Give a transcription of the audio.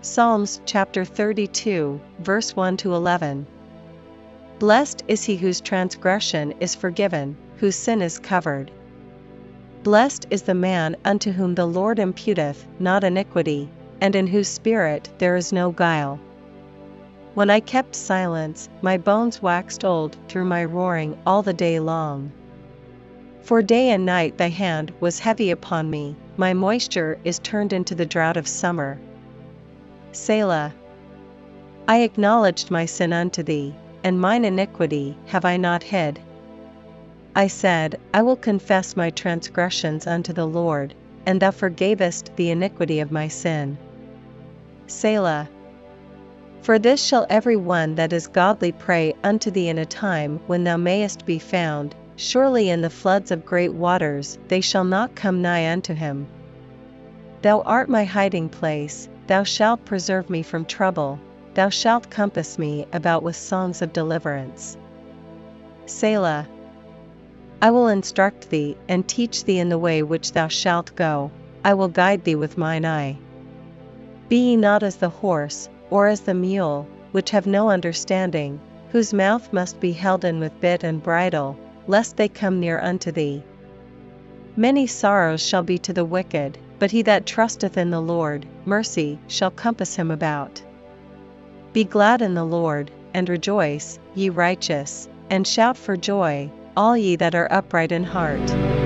Psalms chapter 32, verse 1 to 11. Blessed is he whose transgression is forgiven, whose sin is covered. Blessed is the man unto whom the Lord imputeth not iniquity, and in whose spirit there is no guile. When I kept silence, my bones waxed old through my roaring all the day long. For day and night thy hand was heavy upon me, my moisture is turned into the drought of summer. Selah. I acknowledged my sin unto thee, and mine iniquity have I not hid. I said, I will confess my transgressions unto the Lord, and thou forgavest the iniquity of my sin. Selah. For this shall every one that is godly pray unto thee in a time when thou mayest be found, surely in the floods of great waters they shall not come nigh unto him. Thou art my hiding place, thou shalt preserve me from trouble, thou shalt compass me about with songs of deliverance. Selah. I will instruct thee, and teach thee in the way which thou shalt go, I will guide thee with mine eye. Be ye not as the horse, or as the mule, which have no understanding, whose mouth must be held in with bit and bridle, lest they come near unto thee. Many sorrows shall be to the wicked, but he that trusteth in the Lord, mercy shall compass him about. Be glad in the Lord, and rejoice, ye righteous, and shout for joy, all ye that are upright in heart.